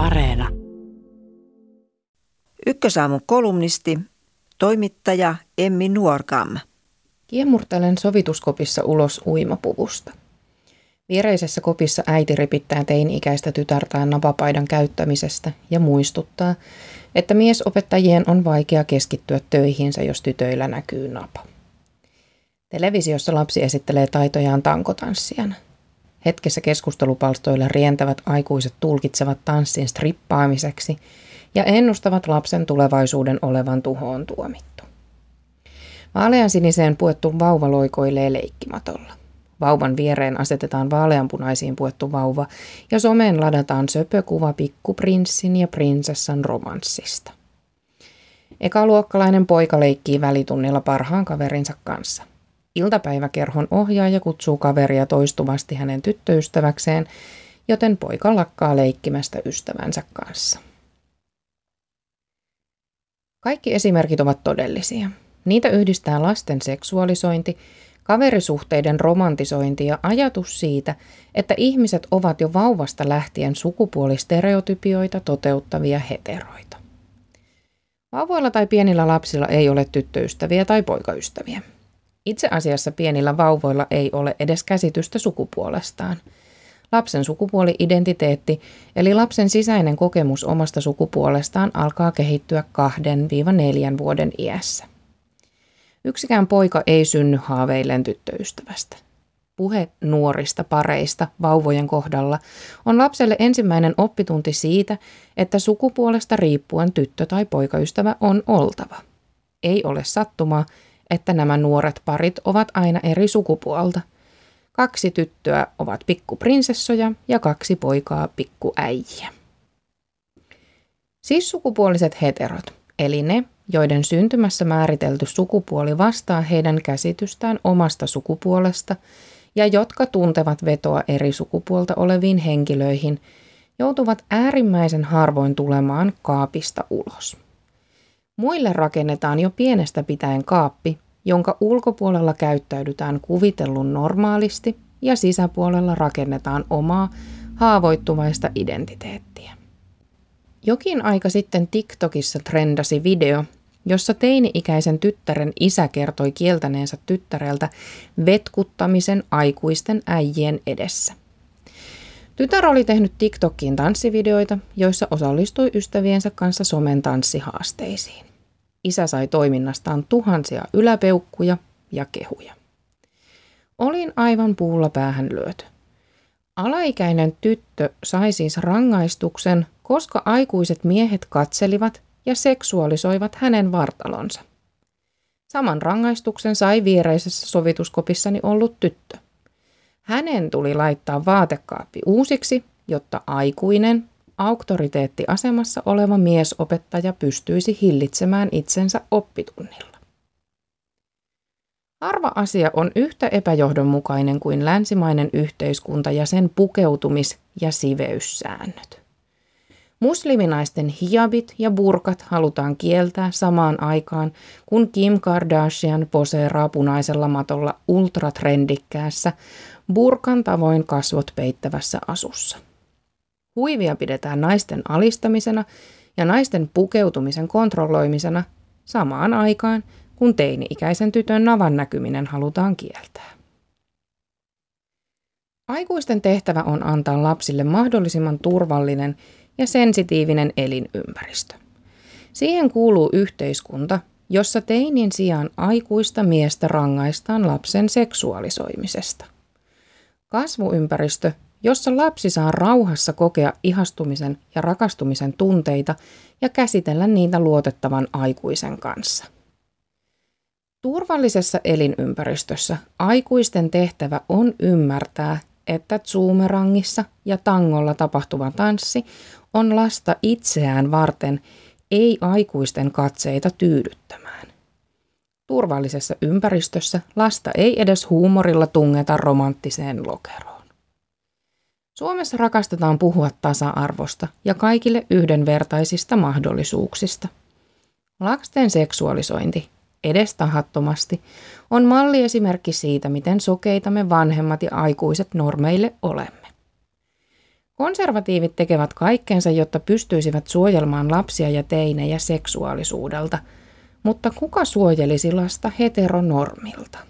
Areena. Ykkösaamun kolumnisti, toimittaja Emmi Nuorgam. Kiemurtelen sovituskopissa ulos uimapuvusta. Viereisessä kopissa äiti ripittää teini-ikäistä tytärtään napapaidan käyttämisestä ja muistuttaa, että miesopettajien on vaikea keskittyä töihinsä, jos tytöillä näkyy napa. Televisiossa lapsi esittelee taitojaan tankotanssijana. Hetkessä keskustelupalstoilla rientävät aikuiset tulkitsevat tanssin strippaamiseksi ja ennustavat lapsen tulevaisuuden olevan tuhoon tuomittu. Vaalean siniseen puettu vauva loikoilee leikkimatolla. Vauvan viereen asetetaan vaaleanpunaisiin puettu vauva ja someen ladataan söpökuva pikkuprinssin ja prinsessan romanssista. Ekaluokkalainen poika leikkii välitunnilla parhaan kaverinsa kanssa. Iltapäiväkerhon ohjaaja kutsuu kaveria toistuvasti hänen tyttöystäväkseen, joten poika lakkaa leikkimästä ystävänsä kanssa. Kaikki esimerkit ovat todellisia. Niitä yhdistää lasten seksuaalisointi, kaverisuhteiden romantisointi ja ajatus siitä, että ihmiset ovat jo vauvasta lähtien sukupuolistereotypioita toteuttavia heteroita. Vauvoilla tai pienillä lapsilla ei ole tyttöystäviä tai poikaystäviä. Itse asiassa pienillä vauvoilla ei ole edes käsitystä sukupuolestaan. Lapsen sukupuoli-identiteetti, eli lapsen sisäinen kokemus omasta sukupuolestaan alkaa kehittyä 2-4 vuoden iässä. Yksikään poika ei synny haaveilleen tyttöystävästä. Puhe nuorista pareista vauvojen kohdalla on lapselle ensimmäinen oppitunti siitä, että sukupuolesta riippuen tyttö- tai poikaystävä on oltava. Ei ole sattumaa, että nämä nuoret parit ovat aina eri sukupuolta. Kaksi tyttöä ovat pikkuprinsessoja ja kaksi poikaa pikkuäijiä. Siis sukupuoliset heterot, eli ne, joiden syntymässä määritelty sukupuoli vastaa heidän käsitystään omasta sukupuolesta ja jotka tuntevat vetoa eri sukupuolta oleviin henkilöihin, joutuvat äärimmäisen harvoin tulemaan kaapista ulos. Muille rakennetaan jo pienestä pitäen kaappi, jonka ulkopuolella käyttäydytään kuvitellun normaalisti ja sisäpuolella rakennetaan omaa haavoittuvaista identiteettiä. Jokin aika sitten TikTokissa trendasi video, jossa teini-ikäisen tyttären isä kertoi kieltäneensä tyttäreltä vetkuttamisen aikuisten äijien edessä. Tytär oli tehnyt TikTokiin tanssivideoita, joissa osallistui ystäviensä kanssa somen tanssihaasteisiin. Isä sai toiminnastaan tuhansia yläpeukkuja ja kehuja. Olin aivan puulla päähän lyöty. Alaikäinen tyttö sai siis rangaistuksen, koska aikuiset miehet katselivat ja seksuaalisoivat hänen vartalonsa. Saman rangaistuksen sai viereisessä sovituskopissani ollut tyttö. Hänen tuli laittaa vaatekaappi uusiksi, jotta aikuinen, auktoriteettiasemassa oleva miesopettaja pystyisi hillitsemään itsensä oppitunnilla. Harva asia on yhtä epäjohdonmukainen kuin länsimainen yhteiskunta ja sen pukeutumis- ja siveyssäännöt. Musliminaisten hijabit ja burkat halutaan kieltää samaan aikaan, kun Kim Kardashian poseeraa punaisella matolla ultratrendikkäässä burkan tavoin kasvot peittävässä asussa. Huivia pidetään naisten alistamisena ja naisten pukeutumisen kontrolloimisena samaan aikaan, kun teini-ikäisen tytön navan näkyminen halutaan kieltää. Aikuisten tehtävä on antaa lapsille mahdollisimman turvallinen ja sensitiivinen elinympäristö. Siihen kuuluu yhteiskunta, jossa teinin sijaan aikuista miestä rangaistaan lapsen seksuaalisoimisesta. Kasvuympäristö, jossa lapsi saa rauhassa kokea ihastumisen ja rakastumisen tunteita ja käsitellä niitä luotettavan aikuisen kanssa. Turvallisessa elinympäristössä aikuisten tehtävä on ymmärtää, että zoomerangissa ja tangolla tapahtuva tanssi on lasta itseään varten, ei aikuisten katseita tyydyttämään. Turvallisessa ympäristössä lasta ei edes huumorilla tungeta romanttiseen lokeroon. Suomessa rakastetaan puhua tasa-arvosta ja kaikille yhdenvertaisista mahdollisuuksista. Lasten seksuaalisointi, edestahattomasti, on malliesimerkki siitä, miten sokeita me vanhemmat ja aikuiset normeille olemme. Konservatiivit tekevät kaikkensa, jotta pystyisivät suojelmaan lapsia ja teinejä seksuaalisuudelta, mutta kuka suojelisi lasta heteronormilta?